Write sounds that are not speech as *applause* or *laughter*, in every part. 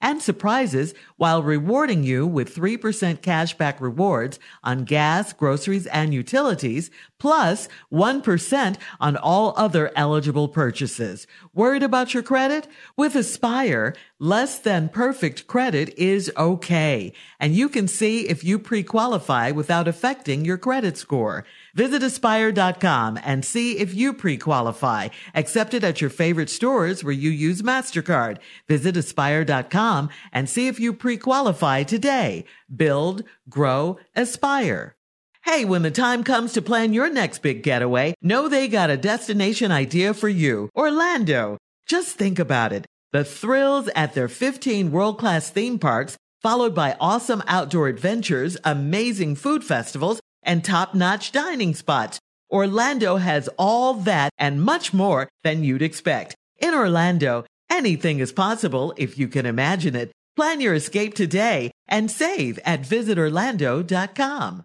and surprises while rewarding you with 3% cashback rewards on gas, groceries, and utilities, plus 1 on all other eligible purchases. Worried about your credit? With Aspire, less than perfect credit is okay. And you can see if you pre-qualify without affecting your credit score. Visit aspire.com and see if you pre-qualify. Accepted at your favorite stores where you use MasterCard. Visit aspire.com and see if you pre-qualify today. Build, grow, aspire. Hey, when the time comes to plan your next big getaway, know they got a destination idea for you. Orlando. Just think about it. The thrills at their 15 world-class theme parks, followed by awesome outdoor adventures, amazing food festivals, and top-notch dining spots. Orlando has all that and much more than you'd expect. In Orlando, anything is possible if you can imagine it. Plan your escape today and save at visitorlando.com.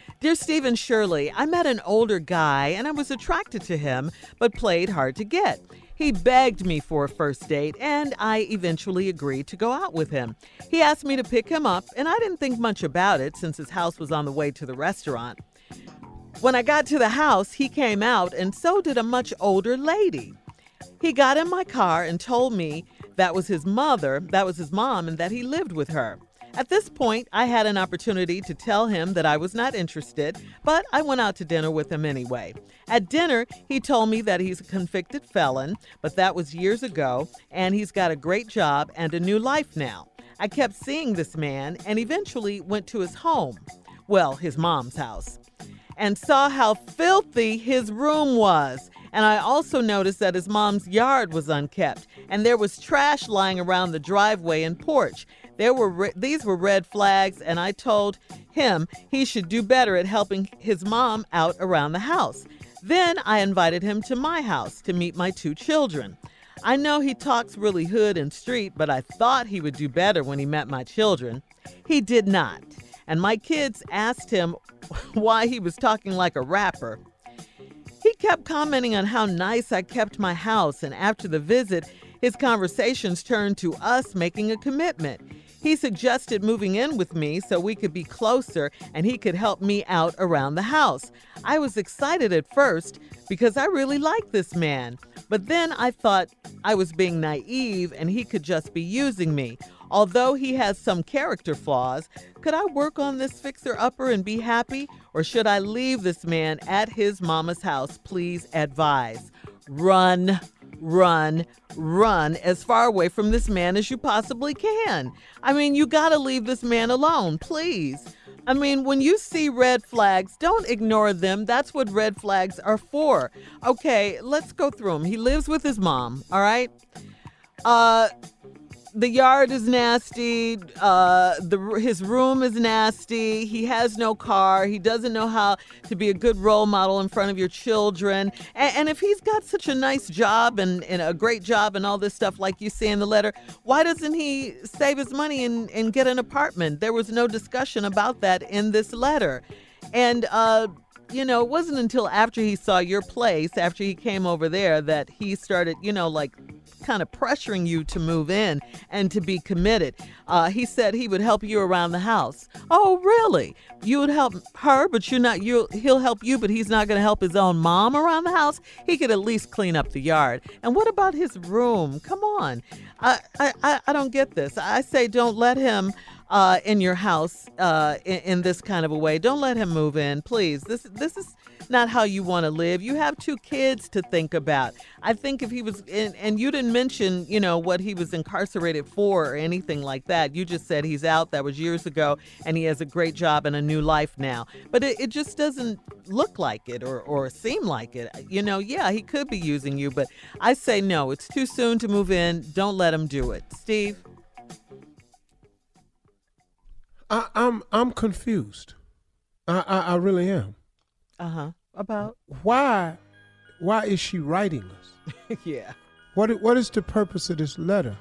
Dear Stephen Shirley, I met an older guy and I was attracted to him, but played hard to get. He begged me for a first date, and I eventually agreed to go out with him. He asked me to pick him up, and I didn't think much about it since his house was on the way to the restaurant. When I got to the house, he came out, and so did a much older lady. He got in my car and told me that was his mother, that was his mom, and that he lived with her. At this point, I had an opportunity to tell him that I was not interested, but I went out to dinner with him anyway. At dinner, he told me that he's a convicted felon, but that was years ago, and he's got a great job and a new life now. I kept seeing this man and eventually went to his home, well, his mom's house, and saw how filthy his room was. And I also noticed that his mom's yard was unkept, and there was trash lying around the driveway and porch. There were re- these were red flags, and I told him he should do better at helping his mom out around the house. Then I invited him to my house to meet my two children. I know he talks really hood and street, but I thought he would do better when he met my children. He did not. And my kids asked him *laughs* why he was talking like a rapper. He kept commenting on how nice I kept my house, and after the visit, his conversations turned to us making a commitment. He suggested moving in with me so we could be closer and he could help me out around the house. I was excited at first because I really liked this man, but then I thought I was being naive and he could just be using me. Although he has some character flaws, could I work on this fixer upper and be happy? Or should I leave this man at his mama's house? Please advise. Run, run, run as far away from this man as you possibly can. I mean, you gotta leave this man alone, please. I mean, when you see red flags, don't ignore them. That's what red flags are for. Okay, let's go through them. He lives with his mom, all right? Uh, the yard is nasty. Uh, the his room is nasty. He has no car. He doesn't know how to be a good role model in front of your children. And, and if he's got such a nice job and, and a great job and all this stuff, like you say in the letter, why doesn't he save his money and, and get an apartment? There was no discussion about that in this letter. And uh, you know, it wasn't until after he saw your place, after he came over there, that he started, you know, like kind of pressuring you to move in and to be committed. Uh, he said he would help you around the house. Oh, really? You would help her, but you're not. You he'll help you, but he's not going to help his own mom around the house. He could at least clean up the yard. And what about his room? Come on, I I I don't get this. I say don't let him. Uh, in your house uh, in, in this kind of a way. Don't let him move in, please. This this is not how you want to live. You have two kids to think about. I think if he was, and, and you didn't mention, you know, what he was incarcerated for or anything like that. You just said he's out. That was years ago, and he has a great job and a new life now. But it, it just doesn't look like it or, or seem like it. You know, yeah, he could be using you, but I say no. It's too soon to move in. Don't let him do it. Steve? I, I'm I'm confused. I, I, I really am. Uh huh. About? Why why is she writing us? *laughs* yeah. What what is the purpose of this letter?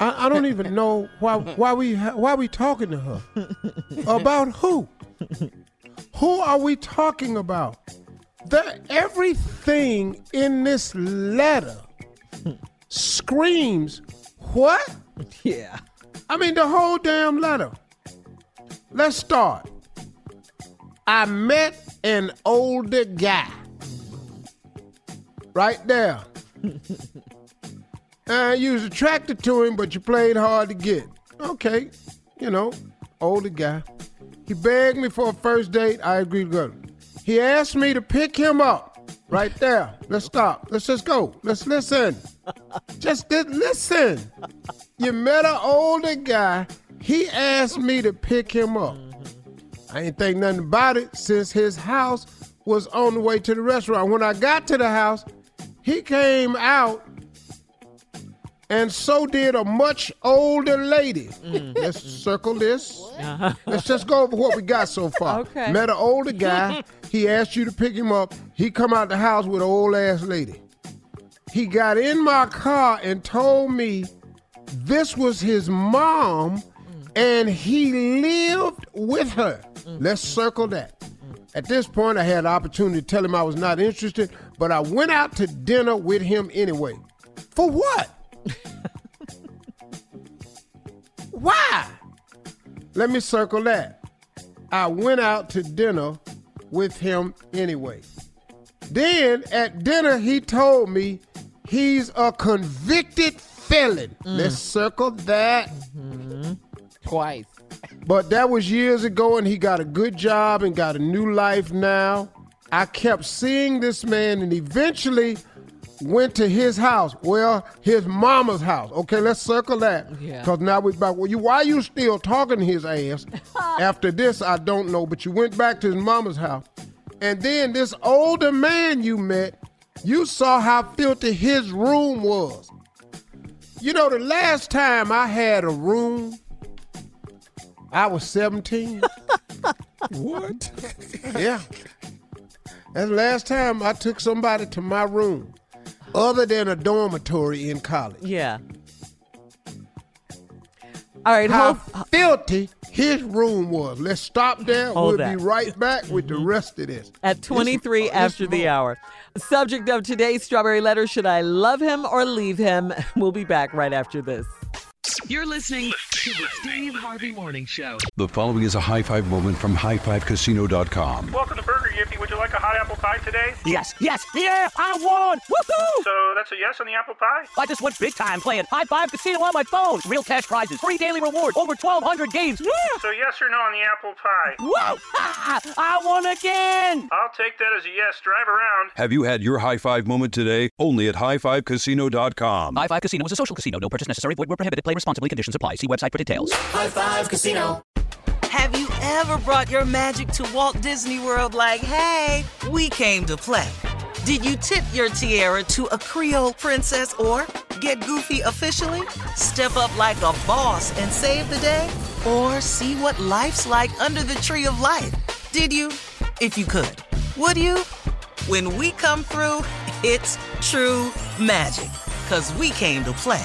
I, I don't even know why why we ha- why we talking to her *laughs* about who? Who are we talking about? The, everything in this letter screams what? *laughs* Yeah. I mean the whole damn letter. Let's start. I met an older guy. Right there. *laughs* and you was attracted to him, but you played hard to get. Okay, you know, older guy. He begged me for a first date. I agreed to go. He asked me to pick him up. Right there. Let's stop. Let's just go. Let's listen. *laughs* Just listen. You met an older guy. He asked me to pick him up. I ain't think nothing about it since his house was on the way to the restaurant. When I got to the house, he came out and so did a much older lady. Mm-hmm. Let's circle this. Uh-huh. Let's just go over what we got so far. Okay. Met an older guy. *laughs* He asked you to pick him up. He come out the house with an old ass lady. He got in my car and told me this was his mom and he lived with her. Let's circle that. At this point, I had the opportunity to tell him I was not interested, but I went out to dinner with him anyway. For what? *laughs* Why? Let me circle that. I went out to dinner with him anyway. Then at dinner, he told me he's a convicted felon. Mm. Let's circle that. Mm-hmm. Twice. But that was years ago, and he got a good job and got a new life now. I kept seeing this man, and eventually went to his house. Well, his mama's house. Okay, let's circle that. Yeah. Cause now we're back. Well, you why you still talking to his ass? *laughs* After this, I don't know. But you went back to his mama's house, and then this older man you met, you saw how filthy his room was. You know, the last time I had a room, I was 17. *laughs* What? Yeah. That's the last time I took somebody to my room, other than a dormitory in college. Yeah. All right, How hold, filthy his room was. Let's stop there. We'll that. be right back with the mm-hmm. rest of this. at 23 This- after this the hour. Subject of today's Strawberry Letter Should I love him or leave him? *laughs* We'll be back right after this. You're listening to the Steve Harvey Morning Show. The following is a high five moment from highfivecasino.com. Welcome to Burger Yippee, would you like a hot apple pie today? Yes, yes, yeah, I won! Woohoo! So that's a yes on the apple pie? I just went big time playing High Five Casino on my phone. Real cash prizes, free daily rewards, over 1,200 games. Yeah! So yes or no on the apple pie? Whoa! I won again! I'll take that as a yes. Drive around. Have you had your high five moment today? Only at highfivecasino.com. High Five Casino is a social casino. No purchase necessary. Void where prohibited. Play responsibly. Conditions apply. See website for details. High Five Casino. Have you ever brought your magic to Walt Disney World like, hey, we came to play? Did you tip your tiara to a Creole princess or get goofy officially? Step up like a boss and save the day? Or see what life's like under the tree of life? Did you? If you could. Would you? When we come through, it's true magic. Cause we came to play.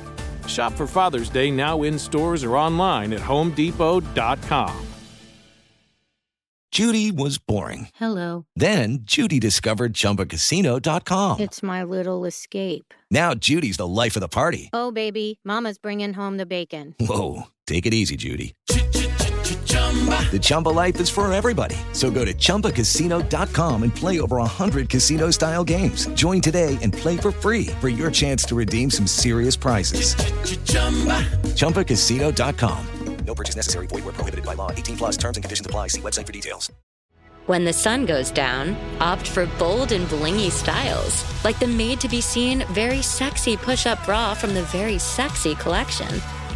Shop for Father's Day now in stores or online at homedepot.com. Judy was boring. Hello. Then Judy discovered ChumbaCasino.com. It's my little escape. Now Judy's the life of the party. Oh, baby, Mama's bringing home the bacon. Whoa, take it easy, Judy. The Chumba life is for everybody. So go to ChumbaCasino.com and play over 100 casino style games. Join today and play for free for your chance to redeem some serious prizes. ChumbaCasino.com. No purchase necessary. Void where prohibited by law. 18 plus terms and conditions apply. See website for details. When the sun goes down, opt for bold and blingy styles, like the made to be seen, very sexy push up bra from the Very Sexy collection.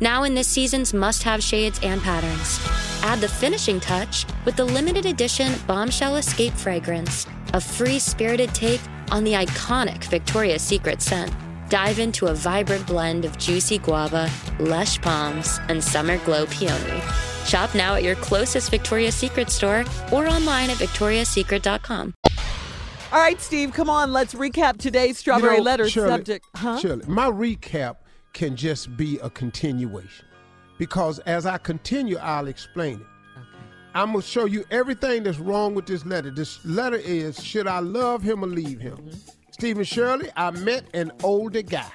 Now in this season's must have shades and patterns. Add the finishing touch with the limited edition Bombshell Escape fragrance, a free spirited take on the iconic Victoria's Secret scent. Dive into a vibrant blend of juicy guava, lush palms, and summer glow peony. Shop now at your closest Victoria's Secret store or online at victoriassecret.com. All right, Steve, come on. Let's recap today's strawberry You know, letter Shirley, subject. Huh? Shirley, my recap can just be a continuation because as I continue, I'll explain it. I'm gonna show you everything that's wrong with this letter. This letter is: Should I love him or leave him? Mm-hmm. Stephen Shirley, I met an older guy.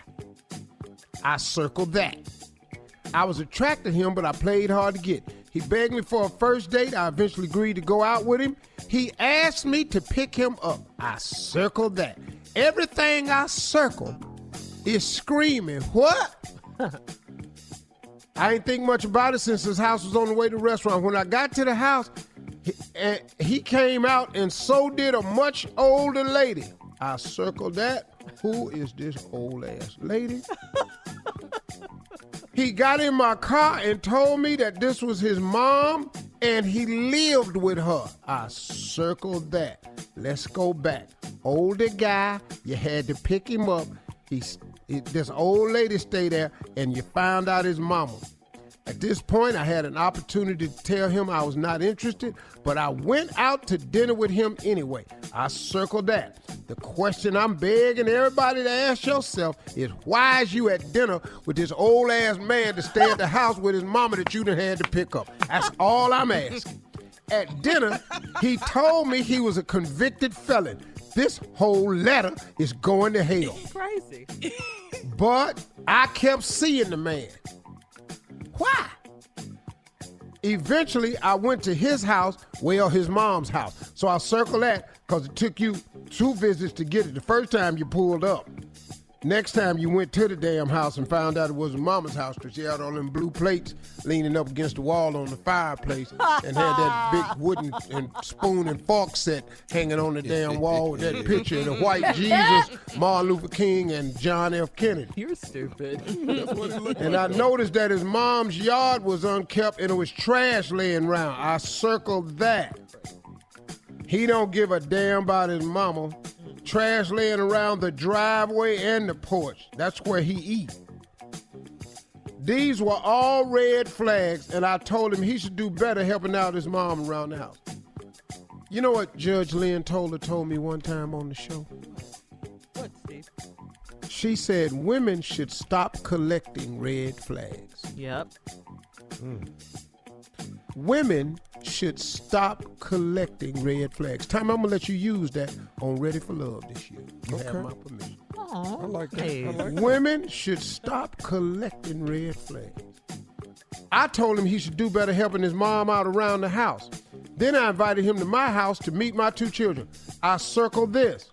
I circled that. I was attracted to him, but I played hard to get. He begged me for a first date. I eventually agreed to go out with him. He asked me to pick him up. I circled that. Everything I circle is screaming, What? *laughs* I ain't think much about it since his house was on the way to the restaurant. When I got to the house, he, and he came out, and so did a much older lady. I circled that. Who is this old ass lady? *laughs* he got in my car and told me that this was his mom and he lived with her. I circled that. Let's go back. Older guy, you had to pick him up. He's this old lady stay there, and you found out his mama. At this point, I had an opportunity to tell him I was not interested, but I went out to dinner with him anyway. I circled that. The question I'm begging everybody to ask yourself is why is you at dinner with this old ass man to stay at the house with his mama that you done had to pick up? That's all I'm asking. At dinner, he told me he was a convicted felon. This whole letter is going to hell. Crazy. *laughs* But I kept seeing the man. Why? Eventually, I went to his house, well, his mom's house. So I circle that because it took you two visits to get it. The first time you pulled up. Next time you went to the damn house and found out it wasn't mama's house because she had all them blue plates leaning up against the wall on the fireplace and had that big wooden and spoon and fork set hanging on the damn wall with that picture of the white *laughs* Jesus, Martin Luther King, and John F. Kennedy. You're stupid. *laughs* And I noticed that his mom's yard was unkept and it was trash laying around. I circled that. He don't give a damn about his mama. Trash laying around the driveway and the porch. That's where he eat. These were all red flags, and I told him he should do better helping out his mom around the house. You know what Judge Lynn Toler told me one time on the show? What, Steve? She said women should stop collecting red flags. Yep. Mm. Women should stop collecting red flags. Time I'm gonna let you use that on Ready for Love this year. You have Okay. my permission. Aw, I like that. hey. I like that. Women should stop collecting red flags. I told him he should do better helping his mom out around the house. Then I invited him to my house to meet my two children. I circled this.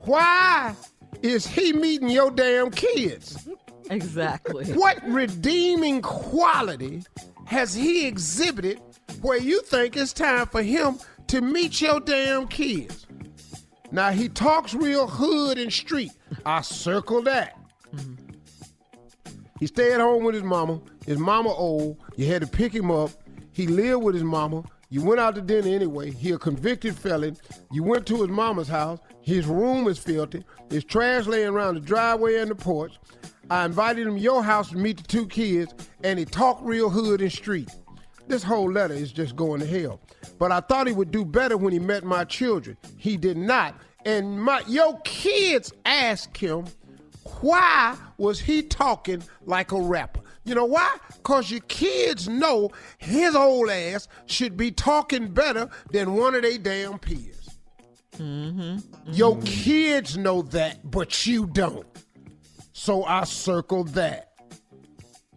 Why is he meeting your damn kids? Exactly. What redeeming quality has he exhibited where you think it's time for him to meet your damn kids? Now he talks real hood and street. I circle that. He stayed at home with his mama. His mama old. You had to pick him up. He lived with his mama. You went out to dinner anyway. He a convicted felon. You went to his mama's house. His room is filthy. There's trash laying around the driveway and the porch. I invited him to your house to meet the two kids, and he talked real hood and street. This whole letter is just going to hell. But I thought he would do better when he met my children. He did not. And my your kids asked him, why was he talking like a rapper? You know why? Because your kids know his old ass should be talking better than one of they damn peers. Mm-hmm. Your mm-hmm. kids know that, but you don't. So I circled that.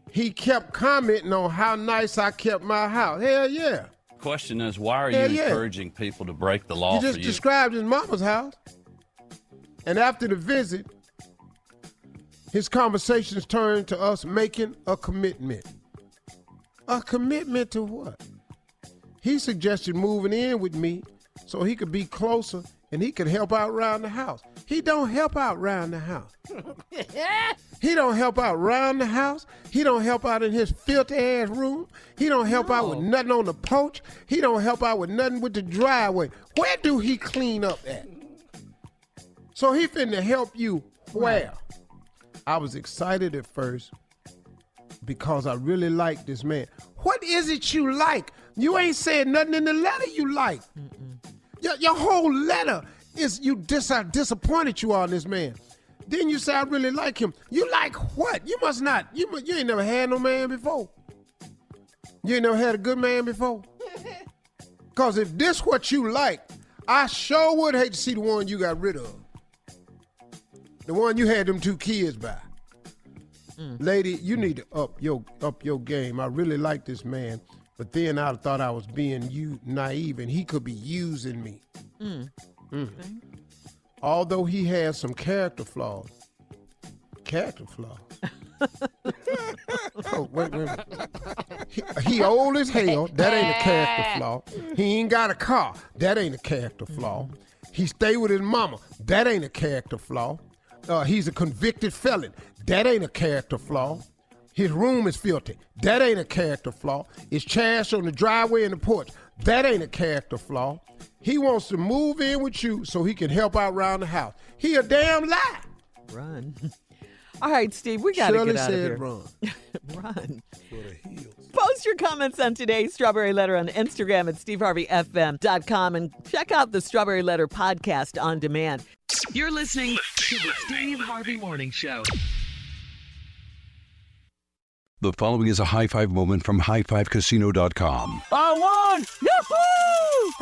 He kept commenting on how nice I kept my house. Hell yeah. Question is, why are Hell you yeah. encouraging people to break the law You just you? described his mama's house. And after the visit, his conversations turned to us making a commitment. A commitment to what? He suggested moving in with me so he could be closer and he could help out around the house. He don't help out around the house. *laughs* He don't help out around the house. He don't help out in his filthy ass room. He don't help out with nothing on the porch. He don't help out with nothing with the driveway. Where do he clean up at? So he finna help you where? I was excited at first because I really like this man. What is it you like? You ain't said nothing in the letter you like. Your, your whole letter is you dis- uh, disappointed you on this man. Then you say I really like him. You like what? You must not. You you ain't never had no man before. You ain't never had a good man before. *laughs* Cause if this what you like, I sure would hate to see the one you got rid of. The one you had them two kids by. Lady, you need to up your up your game. I really like this man, but then I thought I was being you naive and he could be using me. Mm. Mm. Although he has some character flaws. Character flaws. *laughs* oh, wait, wait. minute. He, he old as hell. That ain't a character flaw. He ain't got a car. That ain't a character flaw. He stay with his mama. That ain't a character flaw. Uh, he's a convicted felon. That ain't a character flaw. His room is filthy. That ain't a character flaw. It's trash on the driveway and the porch. That ain't a character flaw. He wants to move in with you so he can help out around the house. He a damn lie. Run. *laughs* All right, Steve, we got to get out said of here. run. *laughs* Run. Post your comments on today's Strawberry Letter on Instagram at steveharveyfm.com and check out the Strawberry Letter podcast on demand. You're listening to the Steve Harvey Morning Show. The following is a high five moment from highfivecasino.com. I won! Yahoo!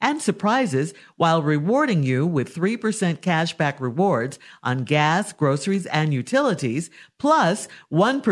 and surprises while rewarding you with 3% cashback rewards on gas, groceries, and utilities, plus 1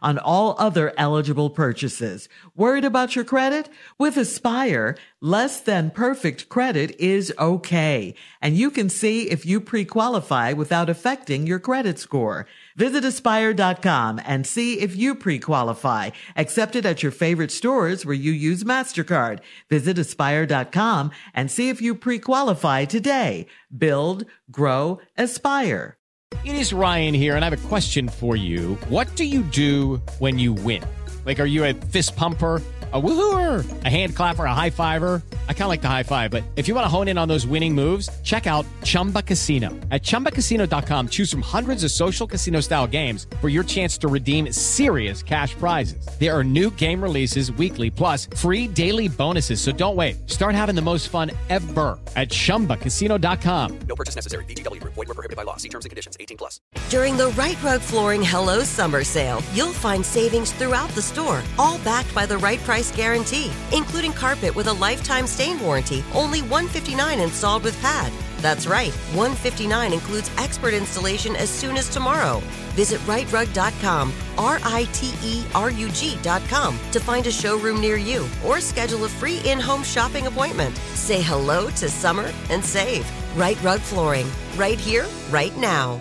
on all other eligible purchases. Worried about your credit? With Aspire, less than perfect credit is okay. And you can see if you pre-qualify without affecting your credit score. Visit aspire.com and see if you pre-qualify. Accepted at your favorite stores where you use MasterCard. Visit aspire.com and see if you pre-qualify today. Build, grow, aspire. It is Ryan here, and I have a question for you. What do you do when you win? Like, are you a fist pumper? A woohooer, a hand clapper, a high fiver. I kind of like the high five, but if you want to hone in on those winning moves, check out Chumba Casino. At ChumbaCasino.com, choose from hundreds of social casino style games for your chance to redeem serious cash prizes. There are new game releases weekly, plus free daily bonuses. So don't wait. Start having the most fun ever at ChumbaCasino.com. No purchase necessary. VGW. Void were prohibited by law. See terms and conditions. 18 plus. During the Rite Rug Flooring Hello Summer Sale, you'll find savings throughout the store, all backed by the right price guarantee, including carpet with a lifetime stain warranty, only 159 installed with pad. That's right, 159 includes expert installation as soon as tomorrow. Visit riterug.com, R I T E R U G.com to find a showroom near you or schedule a free in home shopping appointment. Say hello to summer and save. Rite Rug Flooring, right here, right now.